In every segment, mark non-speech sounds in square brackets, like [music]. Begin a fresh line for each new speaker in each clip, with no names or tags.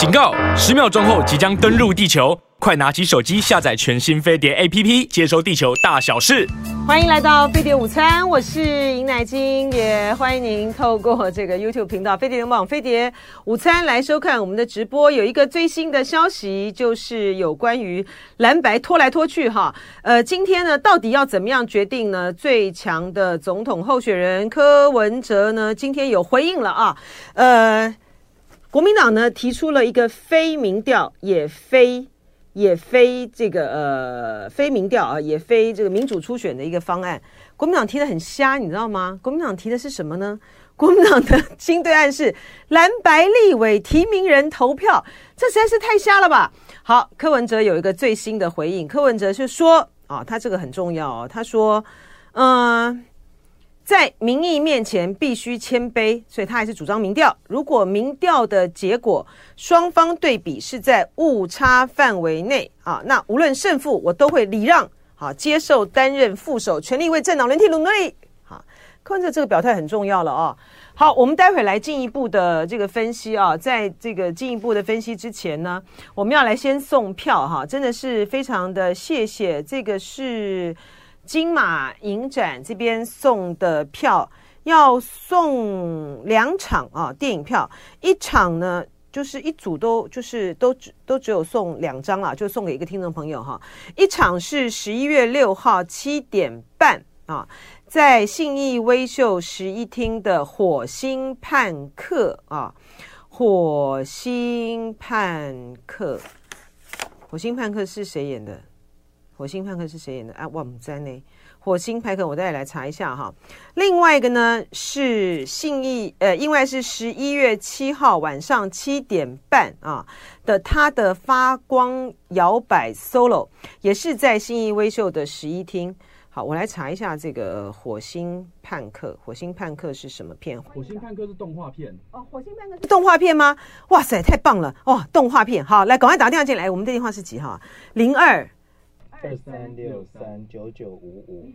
警告！十秒钟后即将登陆地球，快拿起手机下载全新飞碟 APP，接收地球大小事。
欢迎来到飞碟午餐，我是尹乃菁，也欢迎您透过这个 YouTube 频道飞碟联网飞碟午餐来收看我们的直播。有一个最新的消息，就是有关于蓝白拖来拖去哈，呃，今天呢，到底要怎么样决定呢？最强的总统候选人柯文哲呢，今天有回应了啊，呃。国民党呢提出了一个非民调，也非也非这个呃非民调啊，也非这个民主初选的一个方案。国民党提的很瞎，你知道吗？[laughs] 国民党提的是什么呢？国民党的新对岸是蓝白立委提名人投票，这实在是太瞎了吧？好，柯文哲有一个最新的回应，柯文哲是说啊，他这个很重要哦，他说，嗯、在民意面前必须谦卑，所以他还是主张民调。如果民调的结果双方对比是在误差范围内啊，那无论胜负，我都会礼让，好接受担任副手，全力为政党连替努力。好，柯文哲这个表态很重要了啊。好，我们待会来进一步的这个分析啊，在这个进一步的分析之前呢，我们要来先送票哈，真的是非常的谢谢，这个是。金马影展这边送的票要送两场啊，电影票一场呢，就是一组都就是都只都只有送两张了，就送给一个听众朋友哈。一场是十一月六号七点半啊，在信义威秀十一厅的《火星叛客》啊，《火星叛客》，《火星叛客》是谁演的？火星叛客是谁演的啊？我们在呢。火星派克，我再来查一下哈。另外一个呢是信义，呃，因为是十一月七号晚上七点半啊的他的发光摇摆 solo，也是在信义威秀的十一厅。好，我来查一下这个火星叛客。火星叛客是什么片？
火星叛客是动画片
哦。火星叛客是动画片吗？哇塞，太棒了哦！动画片，好，来，赶快打电话进来。我们的电话是几号？零二。
二三六三九九五五，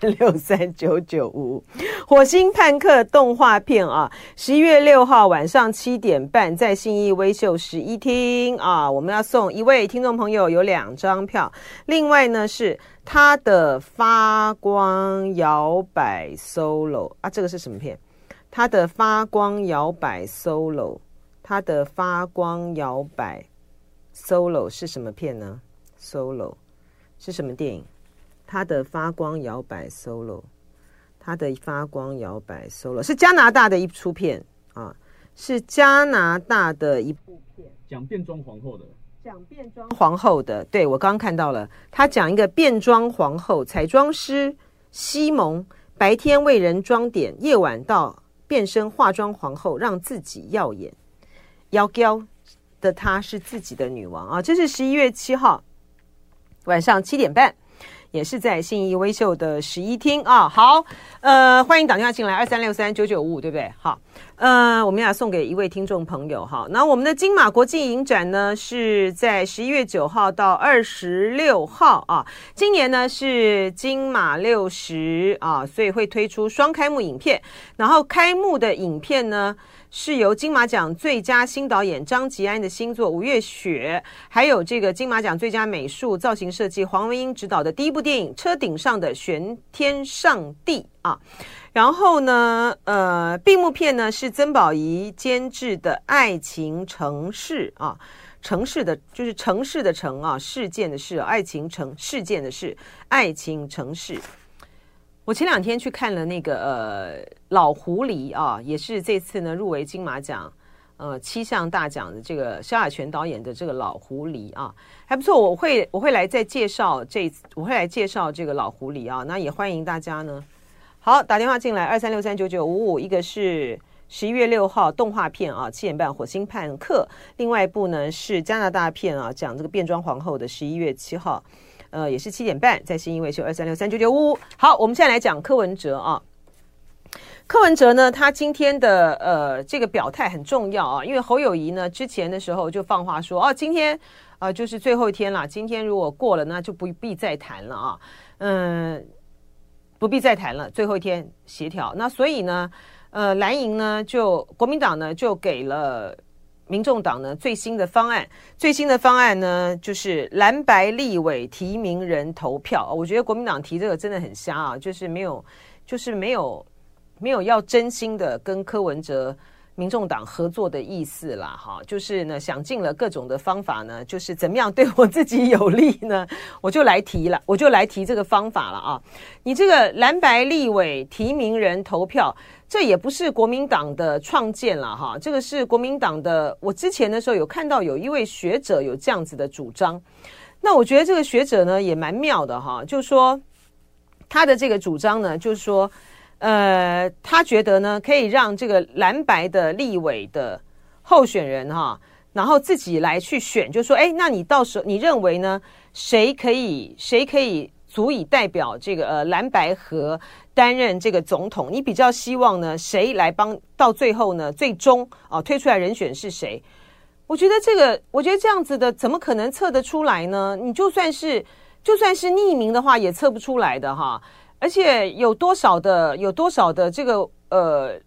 六三九九五五，火星叛客动画片啊，十一月六号晚上七点半在信义威秀十一厅啊，我们要送一位听众朋友有两张票，另外呢是他的发光摇摆 solo 啊，这个是什么片？他的发光摇摆 solo，他的发光摇摆 solo 是什么片呢？solo。是什么电影？他的发光摇摆 solo，他的发光摇摆 solo 是加拿大的一出片啊，是加拿大的一部片，
讲变装皇后的，
讲变装皇后的。对，我刚刚看到了，他讲一个变装皇后，彩妆师西蒙白天为人装点，夜晚到变身化妆皇后，让自己耀眼。妖娇的她是自己的女王啊，这是十一月七号。晚上七点半，也是在信义威秀的十一厅啊。好，呃，欢迎打电话进来，二三六三九九五五，对不对？好，呃，我们要送给一位听众朋友哈。那我们的金马国际影展呢，是在十一月九号到二十六号啊。今年呢是金马六十啊，所以会推出双开幕影片。然后开幕的影片呢，是由金马奖最佳新导演张吉安的新作《五月雪》，还有这个金马奖最佳美术造型设计黄文英执导的第一部电影《车顶上的玄天上帝》啊。然后呢，呃，闭幕片呢是曾宝仪监制的《爱情城市》啊，城市的就是城市的城啊，事件的事，爱情城事件的事，爱情城市。我前两天去看了那个呃老狐狸啊，也是这次呢入围金马奖呃七项大奖的这个萧亚全导演的这个老狐狸啊，还不错。我会我会来再介绍这次，我会来介绍这个老狐狸啊。那也欢迎大家呢，好打电话进来二三六三九九五五，一个是十一月六号动画片啊七点半《火星叛客》，另外一部呢是加拿大片啊讲这个变装皇后的十一月七号。呃，也是七点半，在信义威秀二三六三九九五。好，我们现在来讲柯文哲啊。柯文哲呢，他今天的呃这个表态很重要啊，因为侯友宜呢之前的时候就放话说，哦，今天啊、就是最后一天了，今天如果过了，那就不必再谈了啊。嗯，不必再谈了，最后一天协调。那所以呢，呃，蓝营呢就国民党呢就给了。民众党呢最新的方案，最新的方案呢就是蓝白立委提名人投票。我觉得国民党提这个真的很瞎啊，就是没有，就是没有，没有要真心的跟柯文哲。民众党合作的意思啦，哈，就是呢，想尽了各种的方法呢，就是怎么样对我自己有利呢？[laughs] 我就来提了，我就来提这个方法了啊！你这个蓝白立委提名人投票，这也不是国民党的创建了哈，这个是国民党的。我之前的时候有看到有一位学者有这样子的主张，那我觉得这个学者呢也蛮妙的哈，就说他的这个主张呢，就是说。呃，他觉得呢，可以让这个蓝白的立委的候选人哈，然后自己来去选，就说，哎，那你到时候你认为呢，谁可以谁可以足以代表这个呃蓝白和担任这个总统？你比较希望呢，谁来帮？到最后呢，最终啊推出来人选是谁？我觉得这个，我觉得这样子的怎么可能测得出来呢？你就算是就算是匿名的话，也测不出来的哈。而且有多少的有多少的这个呃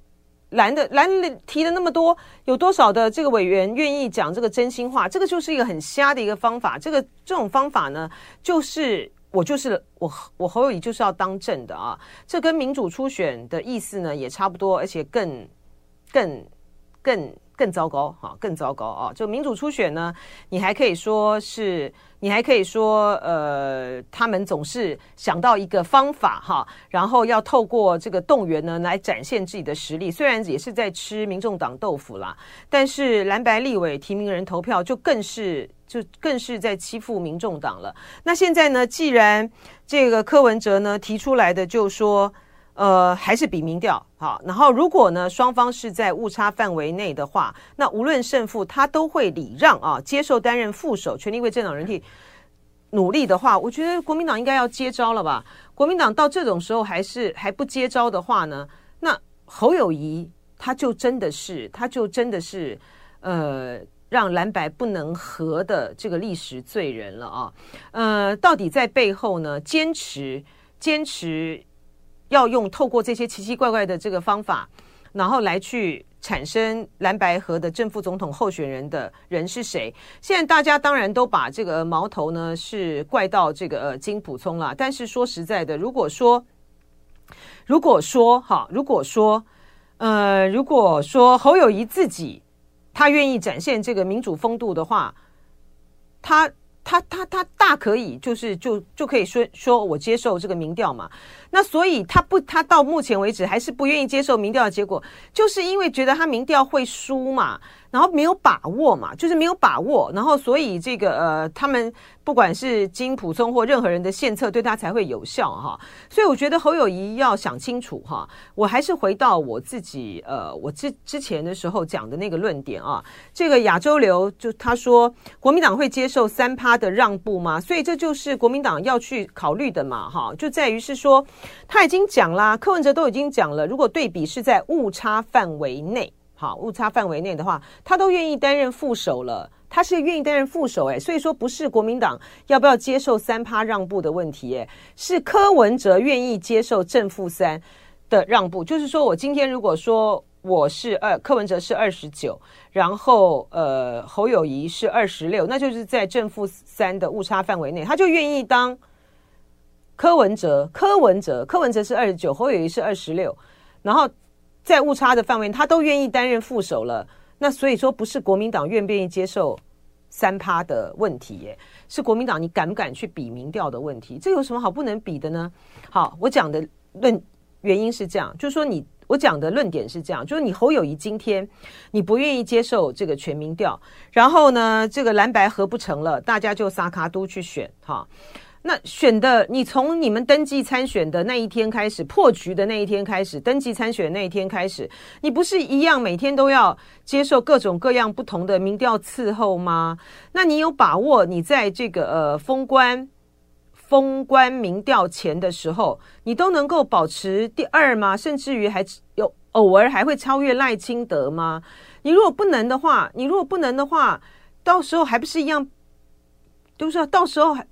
蓝的蓝提了那么多，有多少的这个委员愿意讲这个真心话？这个就是一个很瞎的一个方法。这个这种方法呢，就是我就是我我侯友谊就是要当正的啊。这跟民主初选的意思呢也差不多，而且更更更更糟糕哈，更糟糕啊！就民主初选呢，你还可以说是。你还可以说，呃，他们总是想到一个方法哈，然后要透过这个动员呢来展现自己的实力。虽然也是在吃民众党豆腐啦，但是蓝白立委提名人投票就更是就更是在欺负民众党了。那现在呢，既然这个柯文哲呢提出来的就说。呃，还是比民调好。然后，如果呢双方是在误差范围内的话，那无论胜负，他都会礼让啊，接受担任副手，全力为政党人体努力的话，我觉得国民党应该要接招了吧？国民党到这种时候还是还不接招的话呢，那侯友宜他就真的是，他就真的是呃，让蓝白不能合的这个历史罪人了啊。呃，到底在背后呢坚持坚持。要用透过这些奇奇怪怪的这个方法，然后来去产生蓝白河的正副总统候选人的人是谁？现在大家当然都把这个矛头呢是怪到这个金普聪了。但是说实在的，如果说如果说哈，如果说呃，如果说侯友宜自己他愿意展现这个民主风度的话，他他他他大可以就是就就可以说说我接受这个民调嘛。那所以他不，他到目前为止还是不愿意接受民调的结果，就是因为觉得他民调会输嘛，然后没有把握嘛，就是没有把握，然后所以这个呃，他们不管是金溥聪或任何人的献策对他才会有效哈。所以我觉得侯友宜要想清楚哈。我还是回到我自己呃，我之之前的时候讲的那个论点啊，这个亚洲流就他说国民党会接受三趴的让步吗？所以这就是国民党要去考虑的嘛哈，就在于是说。他已经讲啦，柯文哲都已经讲了。如果对比是在误差范围内，好，误差范围内的话，他都愿意担任副手了。他是愿意担任副手，诶，所以说不是国民党要不要接受三趴让步的问题，诶，是柯文哲愿意接受正负三的让步。就是说我今天如果说我是二，柯文哲是二十九，然后呃侯友谊是二十六，那就是在正负三的误差范围内，他就愿意当。柯文哲，柯文哲，柯文哲是二十九，侯友谊是二十六，然后在误差的范围，他都愿意担任副手了。那所以说，不是国民党愿不愿意接受三趴的问题耶，是国民党你敢不敢去比民调的问题。这有什么好不能比的呢？好，我讲的论原因是这样，就是说你我讲的论点是这样，就是你侯友谊今天你不愿意接受这个全民调，然后呢，这个蓝白合不成了，大家就撒卡都去选哈。那选的，你从你们登记参选的那一天开始，破局的那一天开始，登记参选那一天开始，你不是一样每天都要接受各种各样不同的民调伺候吗？那你有把握你在这个呃封关封关民调前的时候，你都能够保持第二吗？甚至于还有偶尔还会超越赖清德吗？你如果不能的话，你如果不能的话，到时候还不是一样？就是到时候还。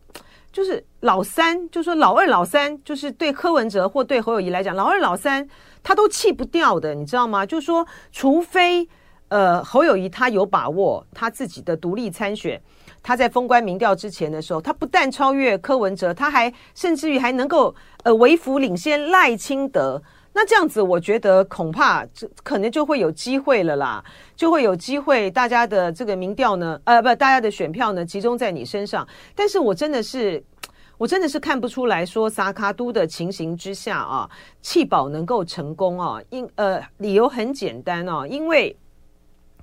就是老三，就说老二、老三，就是对柯文哲或对侯友谊来讲，老二、老三他都弃不掉的，你知道吗？就是说，除非呃，侯友谊他有把握他自己的独立参选，他在封关民调之前的时候，他不但超越柯文哲，他还甚至于还能够呃微幅领先赖清德。那这样子，我觉得恐怕这可能就会有机会了啦，就会有机会，大家的这个民调呢，呃，不，大家的选票呢集中在你身上。但是我真的是，我真的是看不出来说，萨卡都的情形之下啊，弃保能够成功啊，因呃理由很简单哦，因为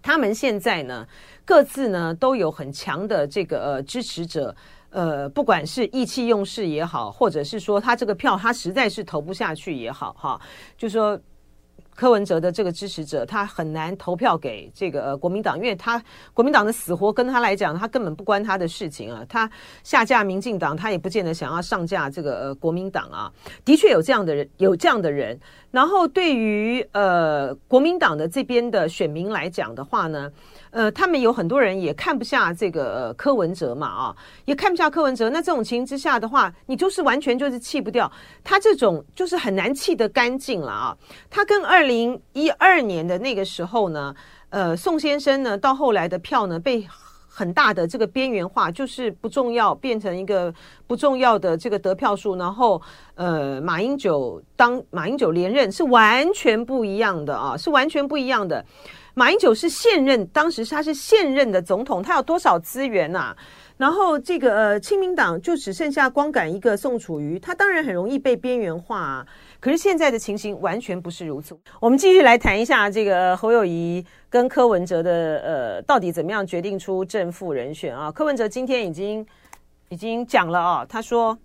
他们现在呢各自呢都有很强的这个呃支持者。呃，不管是意气用事也好，或者是说他这个票他实在是投不下去也好，哈，就说柯文哲的这个支持者他很难投票给这个国民党，因为他国民党的死活跟他来讲，他根本不关他的事情啊。他下架民进党，他也不见得想要上架这个呃国民党啊。的确有这样的人，有这样的人。然后对于呃国民党的这边的选民来讲的话呢。呃，他们有很多人也看不下这个、柯文哲嘛，啊，也看不下柯文哲。那这种情形之下的话，你就是完全就是弃不掉他，这种就是很难弃得干净了啊。他跟二零一二年的那个时候呢，呃，宋先生呢，到后来的票呢被很大的这个边缘化，就是不重要，变成一个不重要的这个得票数。然后，呃，马英九当马英九连任是完全不一样的啊，是完全不一样的。马英九是现任，当时他是现任的总统，他有多少资源呐、啊？然后这个呃，亲民党就只剩下光杆一个宋楚瑜，他当然很容易被边缘化、啊。可是现在的情形完全不是如此。我们继续来谈一下这个侯友宜跟柯文哲的呃，到底怎么样决定出正副人选啊？柯文哲今天已经已经讲了啊，他说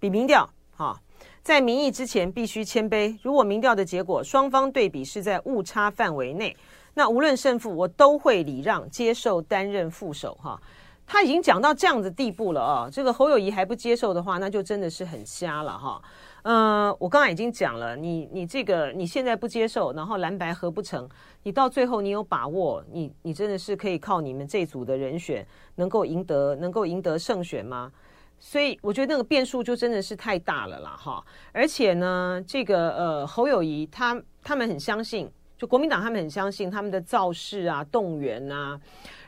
比民调啊，在民意之前必须谦卑。如果民调的结果双方对比是在误差范围内。那无论胜负，我都会礼让，接受担任副手哈。他已经讲到这样的地步了啊，这个侯友谊还不接受的话，那就真的是很瞎了哈。呃，我刚才已经讲了，你你这个你现在不接受，然后蓝白合不成，你到最后你有把握，你你真的是可以靠你们这组的人选能够赢得能够赢得胜选吗？所以我觉得那个变数就真的是太大了啦哈。而且呢，这个呃侯友谊他他们很相信。就国民党，他们很相信他们的造势啊、动员啊，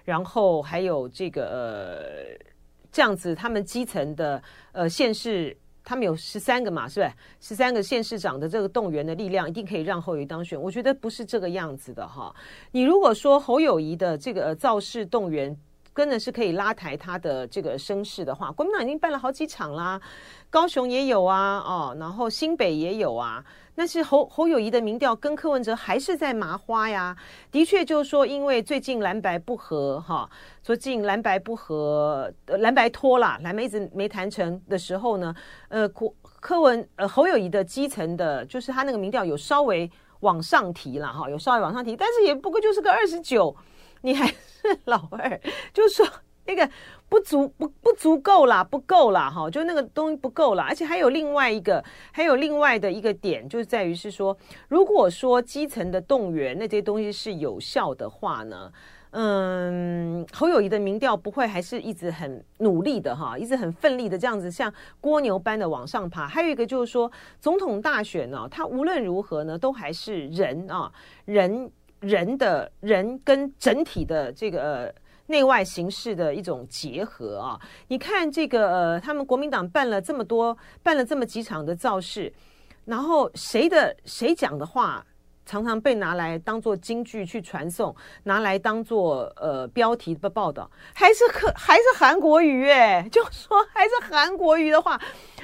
然后还有这个呃这样子，他们基层的呃县市，他们有十三个嘛，是不是？十三个县市长的这个动员的力量，一定可以让侯友宜当选。我觉得不是这个样子的哈。你如果说侯友宜的这个造势动员，真的是可以拉抬他的这个声势的话，国民党已经办了好几场啦，高雄也有啊，哦，然后新北也有啊。但是侯侯友宜的民调跟柯文哲还是在麻花呀，的确就是说，因为最近蓝白不合哈，最近蓝白不合，蓝白拖啦，蓝莓一直没谈成的时候呢，呃，柯柯文呃侯友宜的基层的，就是他那个民调有稍微往上提了哈，有稍微往上提，但是也不过就是个二十九，你还是老二，就是说。那个不足不不足够啦，不够啦，哈，就那个东西不够啦，而且还有另外一个，还有另外的一个点，就是在于是说，如果说基层的动员那些东西是有效的话呢，嗯，侯友谊的民调不会还是一直很努力的哈，一直很奋力的这样子，像蜗牛般的往上爬。还有一个就是说，总统大选呢，它无论如何呢，都还是人啊，人人的人跟整体的这个。内外形势的一种结合啊！你看这个呃，他们国民党办了这么多，办了这么几场的造势，然后谁的谁讲的话常常被拿来当做金句去传送，拿来当做呃标题的报道，还是可还是韩国瑜哎，[laughs] 就说还是韩国瑜的话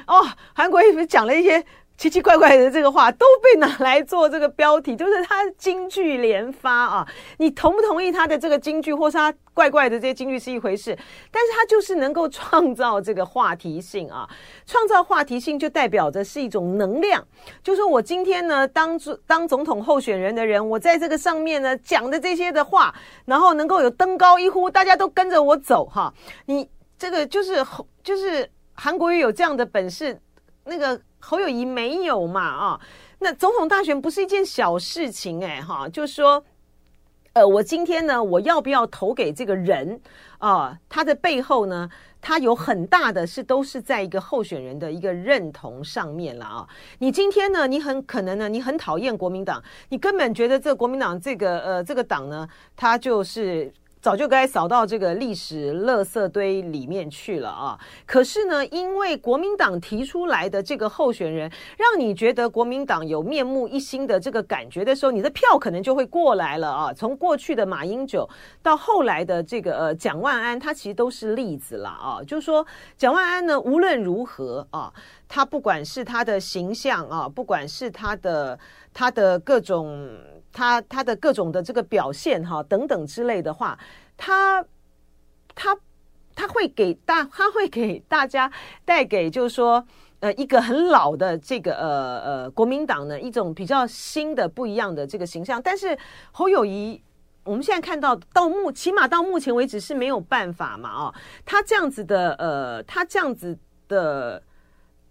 哦，韩国瑜讲了一些。奇奇怪怪的这个话都被拿来做这个标题，就是他金句连发啊！你同不同意他的这个金句，或是他怪怪的这些金句是一回事，但是他就是能够创造这个话题性啊！创造话题性就代表着是一种能量，就是我今天呢当当总统候选人的人，我在这个上面呢讲的这些的话，然后能够有登高一呼，大家都跟着我走哈！你这个就是就是韩国瑜有这样的本事，那个。侯友宜没有嘛啊？那总统大选不是一件小事情哎哈，就是说，呃，我今天呢，我要不要投给这个人啊？他的背后呢，他有很大的是都是在一个候选人的一个认同上面了啊。你今天呢，你很可能呢，你很讨厌国民党，你根本觉得这个国民党这个呃这个党呢，他就是。早就该扫到这个历史垃圾堆里面去了啊！可是呢，因为国民党提出来的这个候选人，让你觉得国民党有面目一新的这个感觉的时候，你的票可能就会过来了啊！从过去的马英九到后来的这个呃蒋万安，他其实都是例子了啊！就是说蒋万安呢，无论如何啊，他不管是他的形象啊，不管是他的他的各种。他他的各种的这个表现哈等等之类的话，他他他会给大他会给大家带给就是说呃一个很老的这个呃呃国民党呢一种比较新的不一样的这个形象，但是侯友谊我们现在看到到目起码到目前为止是没有办法嘛啊，他这样子的呃他这样子的。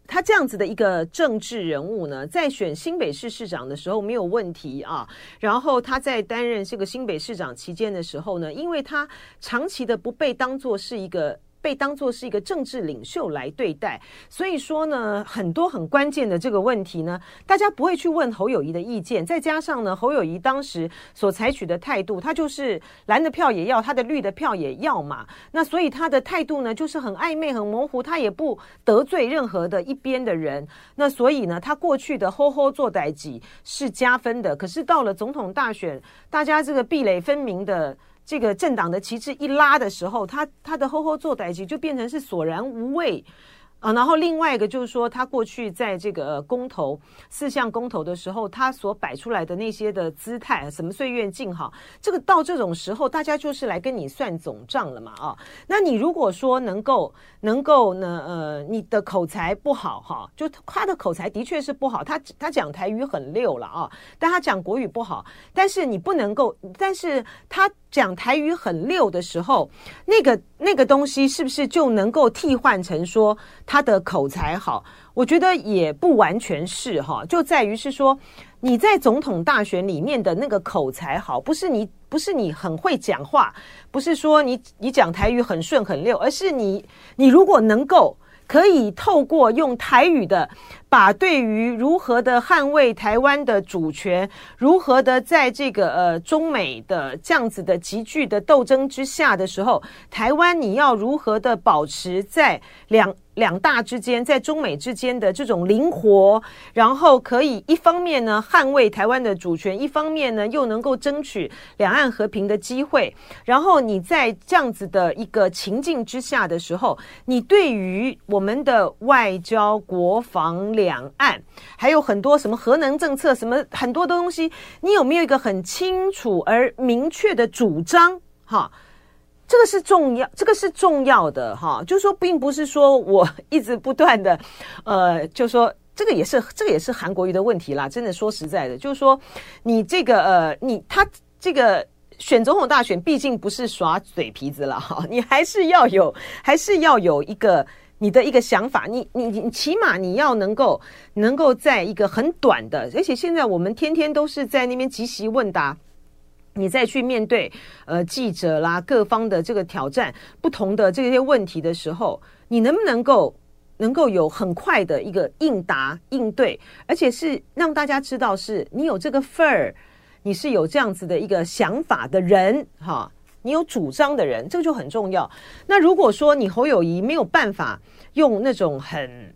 他这样子的一个政治人物呢，在选新北市市长的时候没有问题啊。然后他在担任这个新北市长期间的时候呢，因为他长期的不被当作是一个。被当作是一个政治领袖来对待，所以说呢，很多很关键的这个问题呢，大家不会去问侯友谊的意见。再加上呢，侯友谊当时所采取的态度，他就是蓝的票也要，他的绿的票也要嘛。那所以他的态度呢，就是很暧昧、很模糊，他也不得罪任何的一边的人。那所以呢，他过去的吼吼做代己是加分的，可是到了总统大选，大家这个壁垒分明的。这个政党的旗帜一拉的时候，他他的吼吼做代志就变成是索然无味。啊，然后另外一个就是说，他过去在这个公投四项公投的时候，他所摆出来的那些的姿态，什么岁月静好，这个到这种时候，大家就是来跟你算总账了嘛啊。那你如果说能够能够呢，呃，你的口才不好哈，就他的口才的确是不好，他他讲台语很溜了啊，但他讲国语不好，但是你不能够，但是他讲台语很溜的时候，那个那个东西是不是就能够替换成说？他的口才好，我觉得也不完全是哈，就在于是说你在总统大选里面的那个口才好，不是你不是你很会讲话，不是说你你讲台语很顺很溜，而是你你如果能够可以透过用台语的。把对于如何的捍卫台湾的主权，如何的在这个呃中美的这样子的急剧的斗争之下的时候，台湾你要如何的保持在两两大之间，在中美之间的这种灵活，然后可以一方面呢捍卫台湾的主权，一方面呢又能够争取两岸和平的机会，然后你在这样子的一个情境之下的时候，你对于我们的外交、国防两岸还有很多什么核能政策，什么很多的东西，你有没有一个很清楚而明确的主张？哈，这个是重要，这个是重要的哈。就是说，并不是说我一直不断的，[laughs] 呃，就说这个也是这个也是韩国瑜的问题啦。真的说实在的，就是说你这个呃，你他这个选总统大选，毕竟不是耍嘴皮子了哈，[laughs] 你还是要有，还是要有一个。你的一个想法，你你你起码你要能够能够在一个很短的，而且现在我们天天都是在那边即席问答，你再去面对呃记者啦各方的这个挑战，不同的这些问题的时候，你能不能够能够有很快的一个应答应对，而且是让大家知道是你有这个份儿，你是有这样子的一个想法的人哈。你有主张的人，这个就很重要。那如果说你侯友宜没有办法用那种很、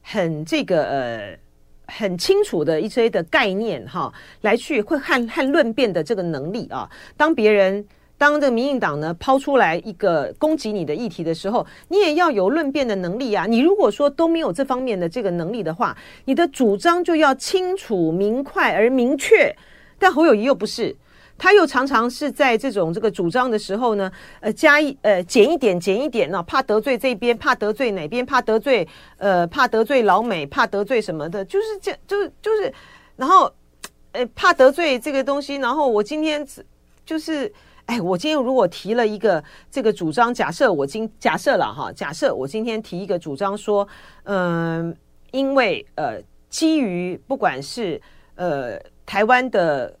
很这个呃很清楚的一些的概念哈，来去会和和论辩的这个能力啊，当别人当这个民进党呢抛出来一个攻击你的议题的时候，你也要有论辩的能力啊。你如果说都没有这方面的这个能力的话，你的主张就要清楚明快而明确。但侯友谊又不是。他又常常是在这种这个主张的时候呢，呃，加一呃减一点减一点呢，怕得罪这边，怕得罪哪边，怕得罪呃，怕得罪老美，怕得罪什么的，就是这就是就是，然后呃，怕得罪这个东西。然后我今天就是，哎，我今天如果提了一个这个主张，假设我今假设了哈，假设我今天提一个主张说，嗯、因为呃，基于不管是呃台湾的。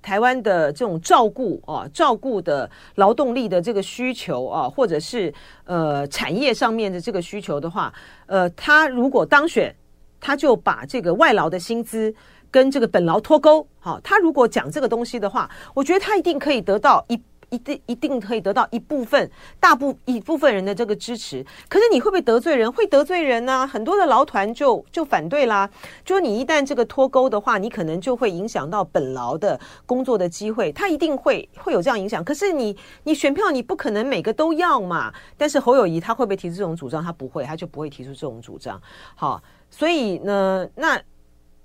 台湾的这种照顾啊，照顾的劳动力的这个需求啊，或者是呃产业上面的这个需求的话，呃，他如果当选，他就把这个外劳的薪资跟这个本劳脱钩。好，他如果讲这个东西的话，我觉得他一定可以得到一。一定一定可以得到一部分大部一部分人的这个支持，可是你会不会得罪人？会得罪人呢、很多的劳团就就反对啦。就说你一旦这个脱钩的话，你可能就会影响到本劳的工作的机会，他一定会会有这样影响。可是你你选票你不可能每个都要嘛。但是侯友谊他会不会提出这种主张？他不会，他就不会提出这种主张。好，所以呢，那。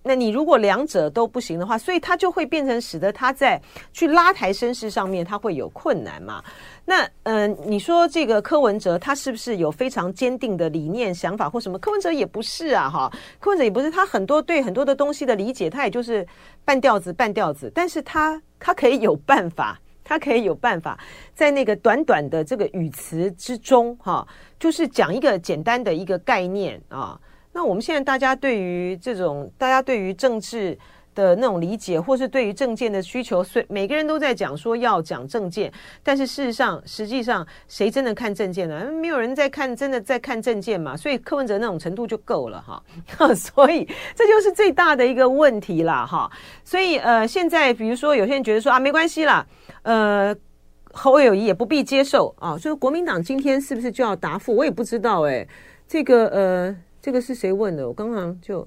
那你如果两者都不行的话，所以他就会变成使得他在去拉抬声势上面他会有困难嘛？那嗯、你说这个柯文哲他是不是有非常坚定的理念想法或什么？柯文哲也不是啊，哈，柯文哲也不是，他很多对很多的东西的理解，他也就是半吊子半吊子，但是他他可以有办法，他可以有办法在那个短短的这个语词之中，哈，就是讲一个简单的一个概念啊。那我们现在大家对于这种，大家对于政治的那种理解，或是对于政见的需求，所以每个人都在讲说要讲政见，但是事实上，实际上谁真的看政见呢？没有人在看，真的在看政见嘛。所以柯文哲那种程度就够了哈。[laughs] 所以这就是最大的一个问题啦哈。所以呃，现在比如说有些人觉得说啊，没关系啦，呃，侯友谊也不必接受啊。所以国民党今天是不是就要答复？我也不知道哎、这个呃。这个是谁问的？我刚刚就，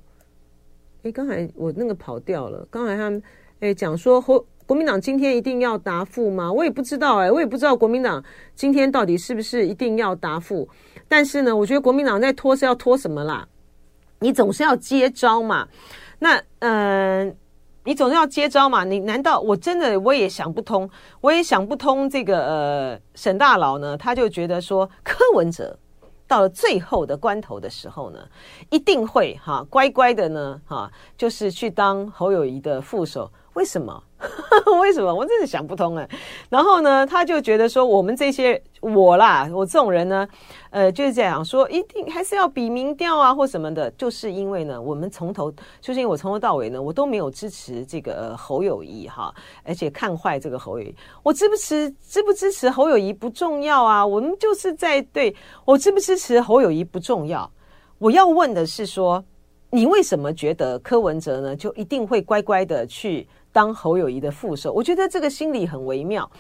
哎，刚才我那个跑掉了。刚才他们哎讲说，国国民党今天一定要答复吗？我也不知道哎，我也不知道国民党今天到底是不是一定要答复。但是呢，我觉得国民党在拖是要拖什么啦？你总是要接招嘛。那嗯、你总是要接招嘛。你难道我真的我也想不通，我也想不通这个呃沈大佬呢？他就觉得说柯文哲。到了最后的关头的时候呢，一定会哈乖乖的呢哈，就是去当侯友谊的副手。为什么？[laughs] 为什么？我真的想不通哎。然后呢，他就觉得说，我们这些我啦，我这种人呢，呃，就是这样说，一定还是要比民调啊，或什么的。就是因为呢，我们从头，就是因为我从头到尾呢，我都没有支持这个、侯友宜哈，而且看坏这个侯友宜。我支不支支不支持侯友宜不重要啊，我们就是在对我支不支持侯友宜不重要。我要问的是说，你为什么觉得柯文哲呢，就一定会乖乖的去？当侯友宜的副手，我觉得这个心理很微妙。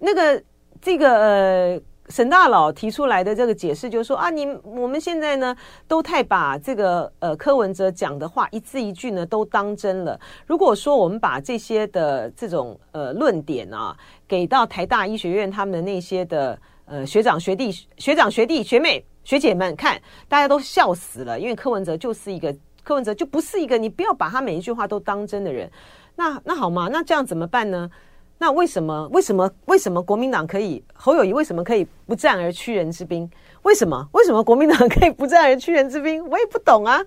那个这个呃，沈大佬提出来的这个解释就是说啊，你我们现在呢都太把这个呃柯文哲讲的话一字一句呢都当真了。如果说我们把这些的这种呃论点啊给到台大医学院他们的那些的呃学长学弟学长学弟学妹学姐们看，大家都笑死了，因为柯文哲就是一个柯文哲就不是一个你不要把他每一句话都当真的人。那那好嘛？那这样怎么办呢？那为什么为什么为什么国民党可以侯友谊为什么可以不战而屈人之兵？为什么为什么国民党可以不战而屈人之兵？我也不懂啊，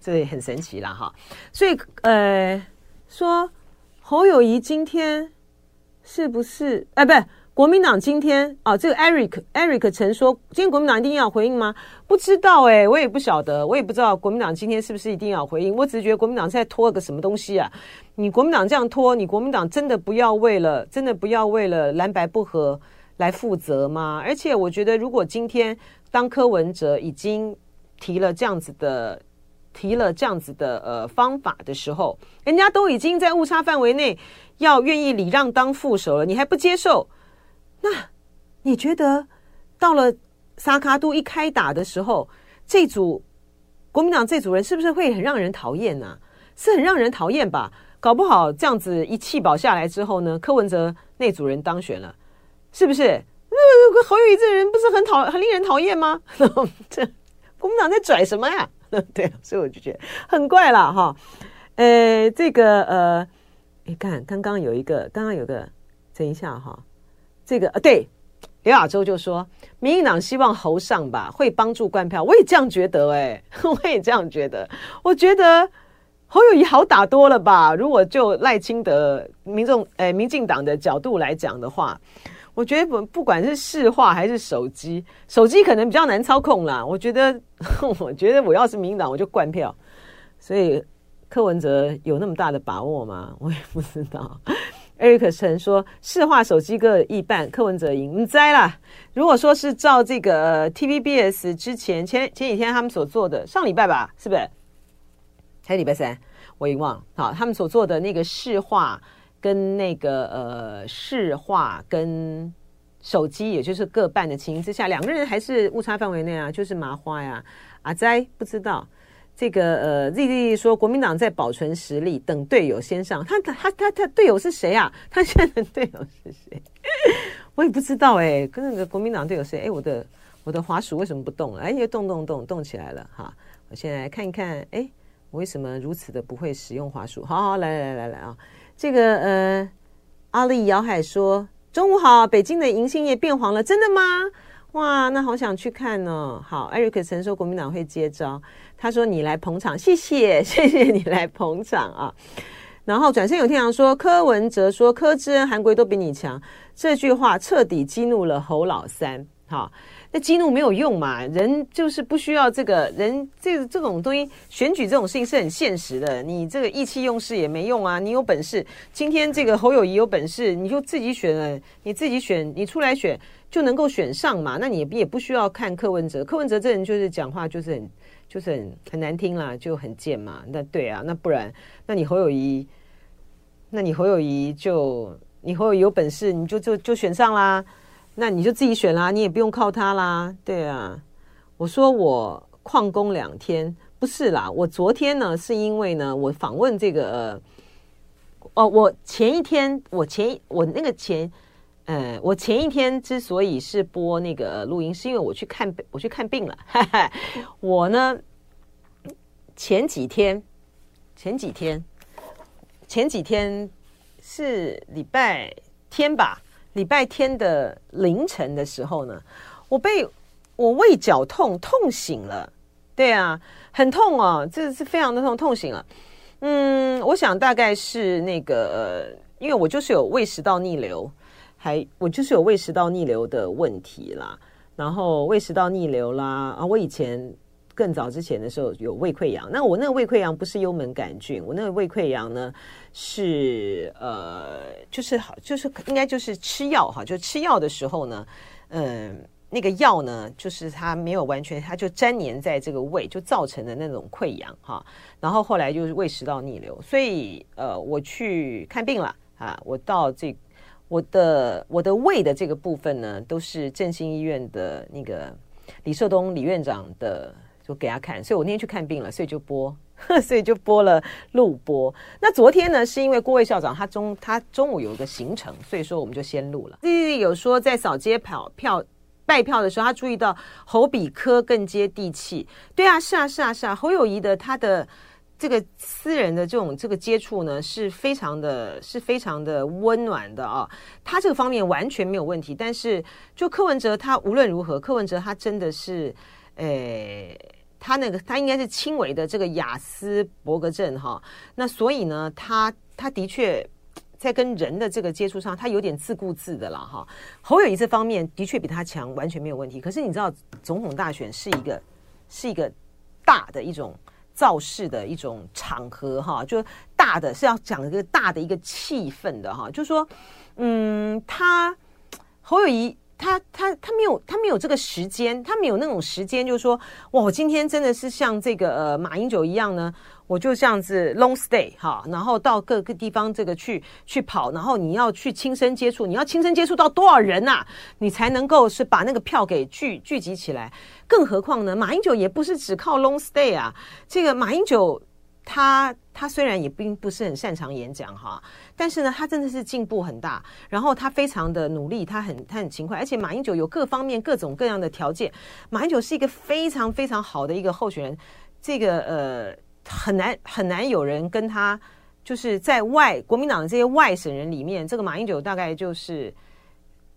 这也很神奇了哈。所以呃，说侯友谊今天是不是？哎，不是。国民党今天啊，这个 Eric Eric 曾说，今天国民党一定要回应吗？不知道哎、我也不晓得，我也不知道国民党今天是不是一定要回应。我只是觉得国民党在拖了个什么东西啊？你国民党这样拖，你国民党真的不要为了真的不要为了蓝白不合来负责吗？而且我觉得，如果今天当柯文哲已经提了这样子的提了这样子的呃方法的时候，人家都已经在误差范围内要愿意礼让当副手了，你还不接受？那你觉得到了萨卡都一开打的时候，这组国民党这组人是不是会很让人讨厌呢？是很让人讨厌吧？搞不好这样子一弃保下来之后呢，柯文哲那组人当选了，是不是？那侯友宜这人不是很讨很令人讨厌吗？[laughs] 这国民党在拽什么呀？[laughs] 对，所以我就觉得很怪了哈。呃，这个呃，你看刚刚有一个，刚刚有个，等一下哈。这个呃，对，刘亚洲就说，民进党希望侯上吧，会帮助灌票。我也这样觉得，哎，[laughs] 我也这样觉得。我觉得侯友宜好打多了吧？如果就赖清德民众，哎，民进党的角度来讲的话，我觉得不不管是市话还是手机，手机可能比较难操控啦。我觉得，[laughs] 我觉得我要是民党，我就灌票。所以柯文哲有那么大的把握吗？我也不知道。Eric 陈说市话手机各一半，柯文哲赢，唔知啦。如果说是照这个 TVBS 之前前前几天他们所做的，上礼拜吧，是不是？还是礼拜三？我已经忘了。好，他们所做的那个市话跟那个呃市话跟手机，也就是各半的情形之下，两个人还是误差范围内啊，就是麻花呀。阿哉不知道这个呃，Z Z 说国民党在保存实力，等队友先上。他他他他，他队友是谁啊？[laughs] 他现在的队友是谁？[laughs] 我也不知道哎。跟那个国民党队友谁？哎，我的我的滑鼠为什么不动了？哎，又动动动动起来了哈！我现在来看一看，哎，我为什么如此的不会使用滑鼠？好好来来来来啊！这个呃，阿丽姚海说中午好，北京的银杏叶变黄了，真的吗？哇，那好想去看呢。好，艾瑞克曾说国民党会接招，他说你来捧场，谢谢谢谢你来捧场啊。[laughs] 然后转身有天阳说柯文哲说柯志恩韩国都比你强，这句话彻底激怒了侯老三。哈，那激怒没有用嘛，人就是不需要这个人这这种东西，选举这种事情是很现实的，你这个意气用事也没用啊。你有本事，今天这个侯友宜有本事，你就自己选了，你自己选，你出来选。就能够选上嘛？那你也不需要看柯文哲，柯文哲这人就是讲话就是很就是很很难听啦，就很贱嘛。那对啊，那不然，那你侯友宜，那你侯友宜就你侯友宜有本事，你就就就选上啦。那你就自己选啦，你也不用靠他啦。对啊，我说我旷工两天，不是啦，我昨天呢是因为呢，我访问这个，哦，我前一天我前我那个前。呃，我前一天之所以是播那个录音，是因为我去看我去看病了。哈哈，我呢，前几天，前几天，前几天是礼拜天吧？礼拜天的凌晨的时候呢，我被我胃绞痛痛醒了。对啊，很痛哦，这是非常的痛，痛醒了。嗯，我想大概是那个，因为我就是有胃食道逆流。还我就是有胃食道逆流的问题啦，然后胃食道逆流啦啊，我以前更早之前的时候有胃溃疡，那我那个胃溃疡不是幽门杆菌，我那个胃溃疡呢是呃就是好就是应该就是吃药哈，就吃药的时候呢，嗯、呃，那个药呢就是它没有完全，它就粘黏在这个胃，就造成的那种溃疡哈，然后后来就是胃食道逆流，所以呃我去看病了啊，我到这。我的我的胃的这个部分呢，都是振兴医院的那个李寿东李院长的，就给他看，所以我那天去看病了，所以就播，[laughs] 所以就播了录播。那昨天呢，是因为郭卫校长他中他中午有一个行程，所以说我们就先录了。弟弟有说在扫街跑票拜票的时候，他注意到侯比科更接地气。对啊，是啊，是啊，是啊，侯友宜的他的。这个私人的这种这个接触呢，是非常的，是非常的温暖的啊。他这个方面完全没有问题。但是，就柯文哲，他无论如何，柯文哲他真的是，诶，他那个他应该是轻微的这个雅斯伯格症哈。那所以呢，他他的确在跟人的这个接触上，他有点自顾自的了哈。侯友宜这方面的确比他强，完全没有问题。可是你知道，总统大选是一个是一个大的一种。造势的一种场合哈，就大的是要讲一个大的一个气氛的哈，就说，嗯，他侯友谊。他他他没有他没有这个时间，他没有那种时间，就是说，哇，我今天真的是像这个呃马英九一样呢，我就这样子 long stay 哈，然后到各个地方这个去去跑，然后你要去亲身接触，你要亲身接触到多少人呐、啊，你才能够是把那个票给聚聚集起来？更何况呢，马英九也不是只靠 long stay 啊，这个马英九。他他虽然也并不是很擅长演讲哈，但是呢，他真的是进步很大。然后他非常的努力，他很他很勤快，而且马英九有各方面各种各样的条件。马英九是一个非常非常好的一个候选人，这个呃很难很难有人跟他就是在外国民党的这些外省人里面，这个马英九大概就是，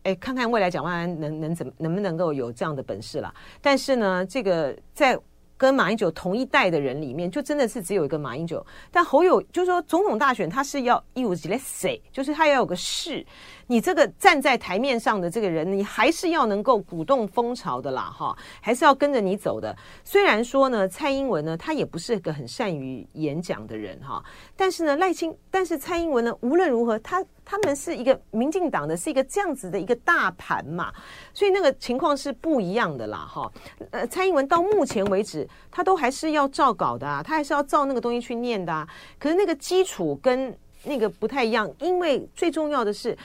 哎，看看未来蒋万安能能怎么能不能够有这样的本事了。但是呢，这个在。跟马英九同一代的人里面，就真的是只有一个马英九。但侯友就是说，总统大选他是要一五几来谁，就是他要有个势。你这个站在台面上的这个人，你还是要能够鼓动风潮的啦，哈，还是要跟着你走的。虽然说呢，蔡英文呢，他也不是个很善于演讲的人哈，但是呢，赖清，但是蔡英文呢，无论如何，他他们是一个民进党的，是一个这样子的一个大盘嘛，所以那个情况是不一样的啦，哈。呃，蔡英文到目前为止，他都还是要照稿的啊，他还是要照那个东西去念的啊。可是那个基础跟那个不太一样，因为最重要的是，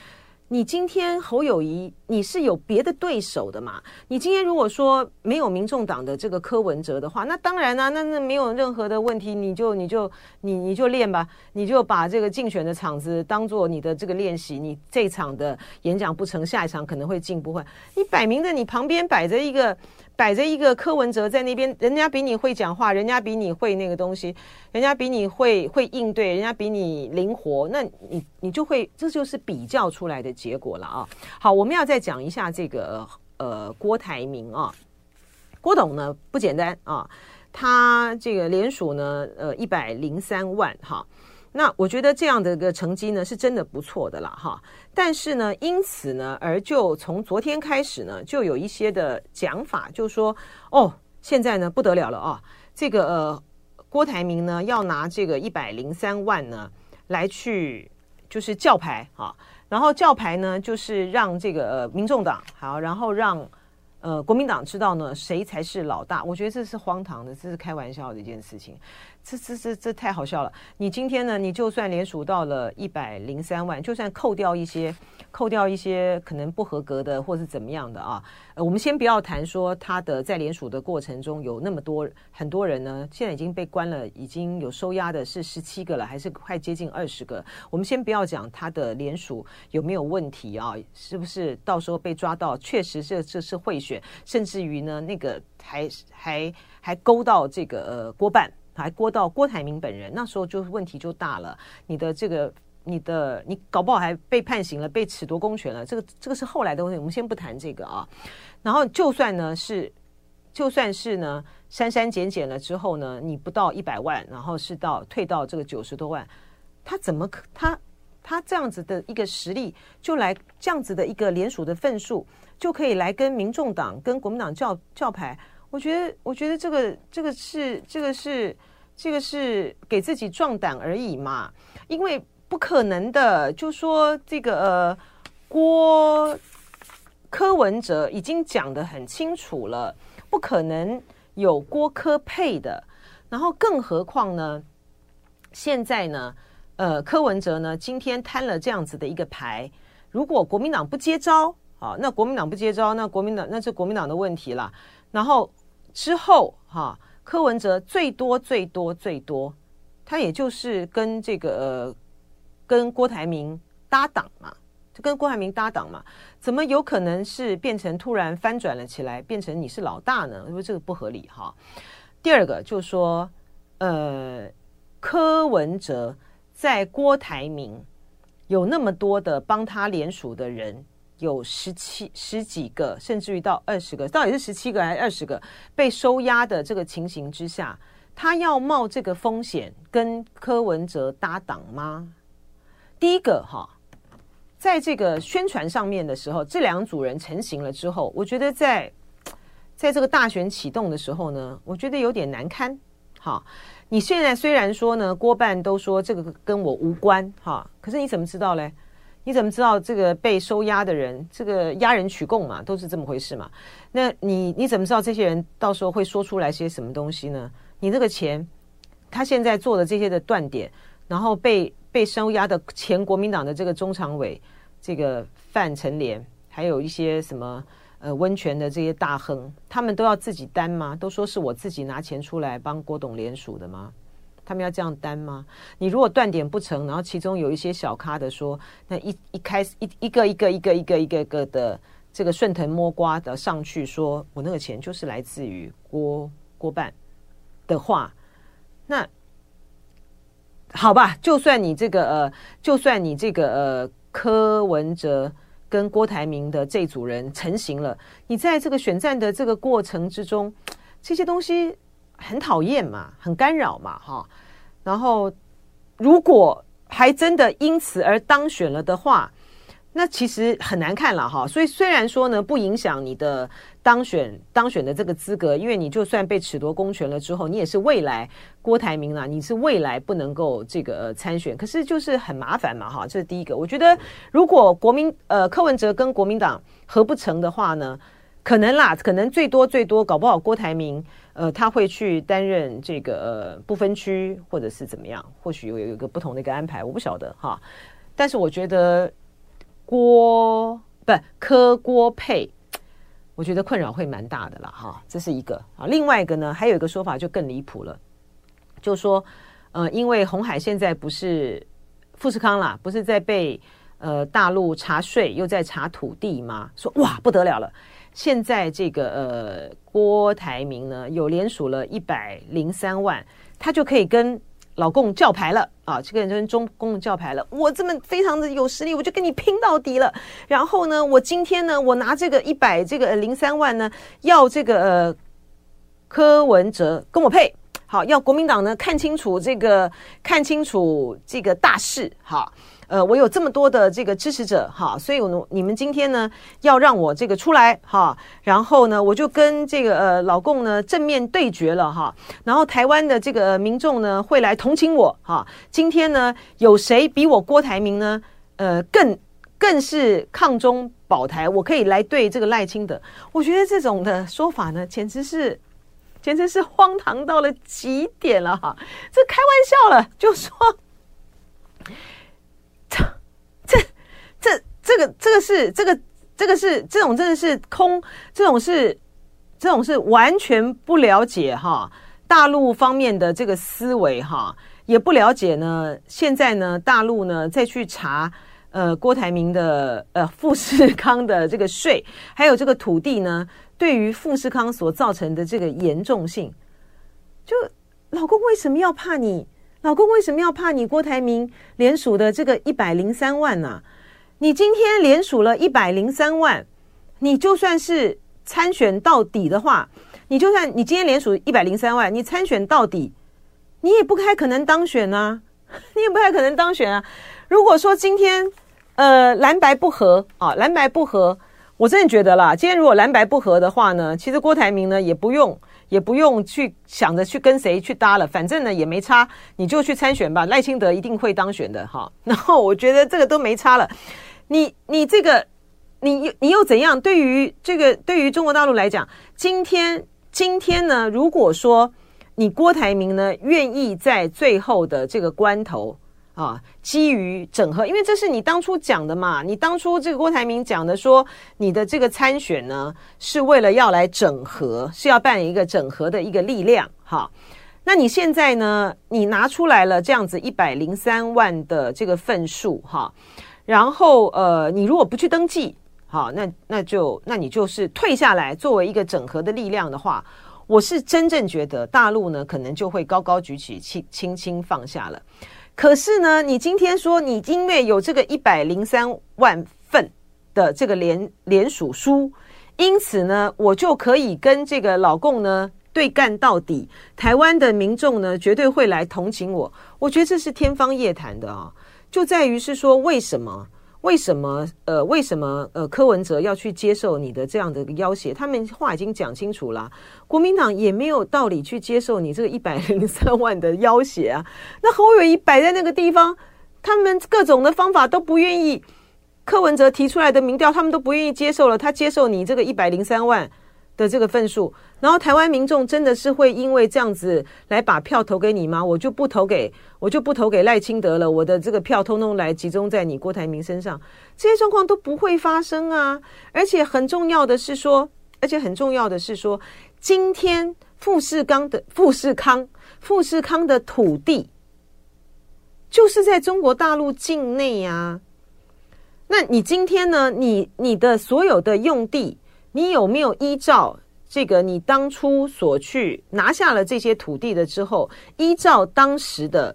你今天侯友谊你是有别的对手的嘛？你今天如果说没有民众党的这个柯文哲的话，那当然啊，那那没有任何的问题，你就你就你你就练吧，你就把这个竞选的场子当做你的这个练习，你这场的演讲不成，下一场可能会进步会，你摆明的你旁边摆着一个。摆着一个柯文哲在那边，人家比你会讲话，人家比你会那个东西，人家比你会会应对，人家比你灵活，那你你就会，这就是比较出来的结果了啊。好，我们要再讲一下这个呃郭台铭啊，郭董呢不简单啊，他这个联署呢呃一百零三万哈。那我觉得这样的一个成绩呢，是真的不错的了哈。但是呢，因此呢，而就从昨天开始呢，就有一些的讲法，就说哦，现在呢不得了了啊，这个呃郭台铭呢要拿这个一百零三万呢来去就是叫牌啊，然后叫牌呢就是让这个呃民众党好，然后让呃国民党知道呢谁才是老大。我觉得这是荒唐的，这是开玩笑的一件事情。这这这这太好笑了！你今天呢？你就算连署到了一百零三万，就算扣掉一些，扣掉一些可能不合格的，或是怎么样的啊？呃，我们先不要谈说他的在连署的过程中有那么多很多人呢，现在已经被关了，已经有收押的是十七个了，还是快接近二十个？我们先不要讲他的连署有没有问题啊？是不是到时候被抓到，确实这这是贿选，甚至于呢，那个还还还勾到这个呃郭办。还郭到郭台铭本人，那时候就问题就大了。你的这个，你的你搞不好还被判刑了，被褫夺公权了。这个这个是后来的问题，我们先不谈这个啊。然后就算呢是，就算是呢删删减减了之后呢，你不到一百万，然后是到退到这个九十多万，他怎么可他他这样子的一个实力，就来这样子的一个联署的份数，就可以来跟民众党跟国民党叫叫牌？我觉得，我觉得这个这个是这个是这个是给自己壮胆而已嘛，因为不可能的。就说这个呃，郭柯文哲已经讲得很清楚了，不可能有郭柯配的。然后，更何况呢，现在呢，呃，柯文哲呢今天摊了这样子的一个牌，如果国民党不接招，啊，那国民党不接招，那国民党那是国民党的问题了。然后。之后，哈，柯文哲最多最多最多，他也就是跟这个呃，跟郭台铭搭档嘛，就跟郭台铭搭档嘛，怎么有可能是变成突然翻转了起来，变成你是老大呢？因为这个不合理哈。第二个就是说，呃，柯文哲在郭台铭有那么多的帮他联署的人。有十七十几个，甚至于到二十个，到底是十七个还是二十个被收押的这个情形之下，他要冒这个风险跟柯文哲搭档吗？第一个哈，在这个宣传上面的时候，这两组人成型了之后，我觉得在在这个大选启动的时候呢，我觉得有点难堪。哈，你现在虽然说呢，郭办都说这个跟我无关哈，可是你怎么知道嘞？你怎么知道这个被收押的人，这个押人取供嘛，都是这么回事嘛？那你你怎么知道这些人到时候会说出来些什么东西呢？你这个钱，他现在做的这些的断点，然后被被收押的前国民党的这个中常委，这个范成廉，还有一些什么呃温泉的这些大亨，他们都要自己担吗？都说是我自己拿钱出来帮郭董联署的吗？他们要这样担吗？你如果断点不成，然后其中有一些小咖的说，那一一开始一一个一个一个一个一个个的这个顺藤摸瓜的上去说，我那个钱就是来自于郭郭办的话，那好吧，就算你这个呃，就算你这个呃柯文哲跟郭台铭的这组人成型了，你在这个选战的这个过程之中，这些东西。很讨厌嘛，很干扰嘛，哈。然后，如果还真的因此而当选了的话，那其实很难看了哈。所以虽然说呢，不影响你的当选当选的这个资格，因为你就算被褫夺公权了之后，你也是未来郭台铭啊，你是未来不能够这个、呃、参选。可是就是很麻烦嘛哈，这是第一个。我觉得如果国民呃柯文哲跟国民党合不成的话呢，可能啦，可能最多最多搞不好郭台铭呃他会去担任这个呃不分区或者是怎么样，或许有有一个不同的一个安排，我不晓得哈。但是我觉得郭不柯郭配，我觉得困扰会蛮大的啦哈。这是一个啊，另外一个呢，还有一个说法就更离谱了，就说呃，因为红海现在不是富士康啦，不是在被呃大陆查税，又在查土地吗？说哇不得了了，现在这个呃郭台铭呢有连署了一百零三万，他就可以跟。老共叫牌了啊！这个人跟中共叫牌了，我这么非常的有实力，我就跟你拼到底了。然后呢，我今天呢，我拿这个一百这个零三万呢，要这个呃柯文哲跟我配，好，要国民党呢看清楚这个看清楚这个大势，好。呃，我有这么多的这个支持者哈，所以我你们今天呢要让我这个出来哈，然后呢我就跟这个呃老共呢正面对决了哈，然后台湾的这个民众呢会来同情我哈。今天呢有谁比我郭台铭呢？呃，更更是抗中保台，我可以来对这个赖清德。我觉得这种的说法呢，简直是简直是荒唐到了极点了哈，这开玩笑了，就说。这个这个是这个这个是这种真的是空，这种是这种是完全不了解哈大陆方面的这个思维哈，也不了解呢。现在呢，大陆呢再去查呃郭台铭的呃富士康的这个税，还有这个土地呢，对于富士康所造成的这个严重性，就老公为什么要怕你？老公为什么要怕你？郭台铭连署的这个一百零三万呢、你今天连署了一百零三万，你就算是参选到底的话，你就算你今天连署一百零三万，你参选到底，你也不太可能当选啊，[laughs] 你也不太可能当选啊。如果说今天呃蓝白不合啊，蓝白不合，我真的觉得啦，今天如果蓝白不合的话呢，其实郭台铭呢也不用也不用去想着去跟谁去搭了，反正呢也没差，你就去参选吧，赖清德一定会当选的哈。[laughs] 然后我觉得这个都没差了。你你这个，你你又怎样？对于这个，对于中国大陆来讲，今天今天呢，如果说你郭台铭呢愿意在最后的这个关头啊，基于整合，因为这是你当初讲的嘛，你当初这个郭台铭讲的说，你的这个参选呢是为了要来整合，是要扮演一个整合的一个力量，哈。那你现在呢，你拿出来了这样子一百零三万的这个份数，哈。然后，呃，你如果不去登记，好，那那就那你就是退下来，作为一个整合的力量的话，我是真正觉得大陆呢，可能就会高高举起，轻轻轻放下了。可是呢，你今天说你因为有这个一百零三万份的这个联联署书，因此呢，我就可以跟这个老共呢对干到底。台湾的民众呢，绝对会来同情我。我觉得这是天方夜谭的啊。就在于是说，为什么？为什么？呃，为什么？呃，柯文哲要去接受你的这样的一个要挟？他们话已经讲清楚了，国民党也没有道理去接受你这个一百零三 [laughs] 万的要挟啊。那侯友宜摆在那个地方，他们各种的方法都不愿意。柯文哲提出来的民调，他们都不愿意接受了。他接受你这个一百零三万的这个份数，然后台湾民众真的是会因为这样子来把票投给你吗？我就不投给，我就不投给赖清德了。我的这个票通通来集中在你郭台铭身上，这些状况都不会发生啊！而且很重要的是说，而且很重要的是说，今天富士康的富士康富士康的土地就是在中国大陆境内呀。那你今天呢？你你的所有的用地。你有没有依照这个你当初所去拿下了这些土地的之后，依照当时的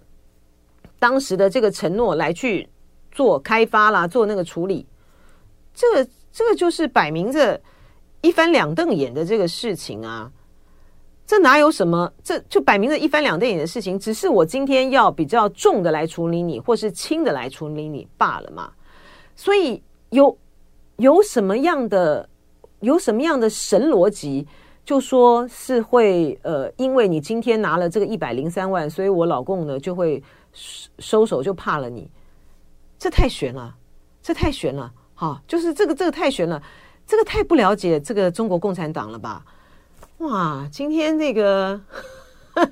当时的这个承诺来去做开发啦，做那个处理？这这个就是摆明着一翻两瞪眼的这个事情啊！这哪有什么？这就摆明着一翻两瞪眼的事情，只是我今天要比较重的来处理你，或是轻的来处理你罢了嘛。所以。有有什么样的有什么样的神逻辑？就说是会呃，因为你今天拿了这个一百零三万，所以我老公呢就会收手，就怕了你。这太悬了，这太悬了，哈，就是这个这个太悬了，这个太不了解这个中国共产党了吧？哇，今天这个，[laughs]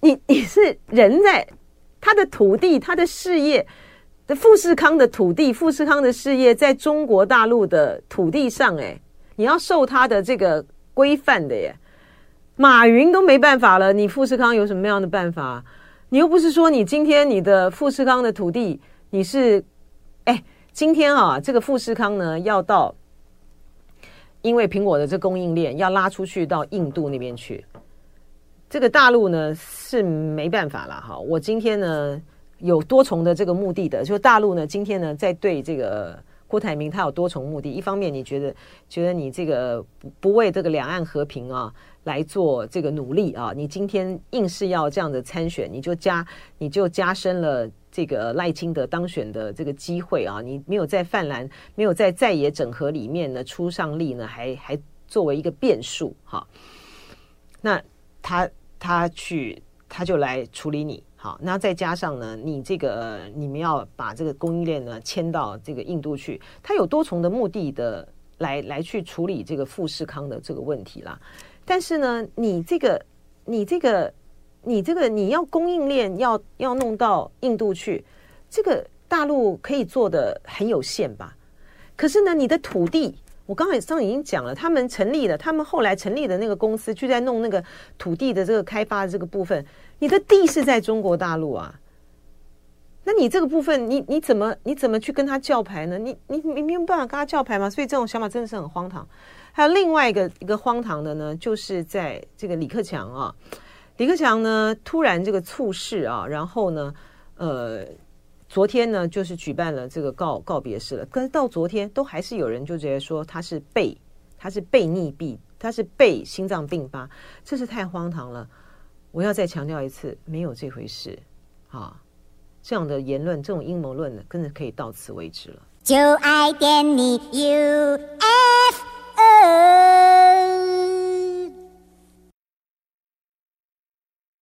你你是人在他的土地，他的事业富士康的土地，富士康的事业在中国大陆的土地上，哎。你要受他的这个规范的耶，马云都没办法了，你富士康有什么样的办法？你又不是说你今天你的富士康的土地你是，哎，今天啊，这个富士康呢要到，因为苹果的这供应链要拉出去到印度那边去，这个大陆呢是没办法了哈。我今天呢有多重的这个目的的，就大陆呢今天呢在对这个。郭台铭他有多重目的，一方面你觉得觉得你这个不不为这个两岸和平啊来做这个努力啊，你今天硬是要这样的参选，你就加你就加深了这个赖清德当选的这个机会啊，你没有在泛蓝没有在在野整合里面呢出上力呢，还还作为一个变数哈，那他他去他就来处理你。好，那再加上呢，你这个你们要把这个供应链呢迁到这个印度去，它有多重的目的的来来去处理这个富士康的这个问题啦。但是呢，你这个你这个你这个你要供应链要要弄到印度去，这个大陆可以做的很有限吧？可是呢，你的土地。我刚才上已经讲了，他们成立了，他们后来成立的那个公司就在弄那个土地的这个开发的这个部分。你的地是在中国大陆啊，那你这个部分，你你怎么你怎么去跟他叫牌呢？你你你没有办法跟他叫牌吗？所以这种想法真的是很荒唐。还有另外一个一个荒唐的呢，就是在这个李克强啊，李克强呢突然这个猝逝啊，然后呢，呃。昨天呢，就是举办了这个告告别式了。可是到昨天，都还是有人就觉得说他是被他是被溺毙，他是被心脏病发，这是太荒唐了。我要再强调一次，没有这回事啊！这样的言论，这种阴谋论呢，真的可以到此为止了。就爱点你 U F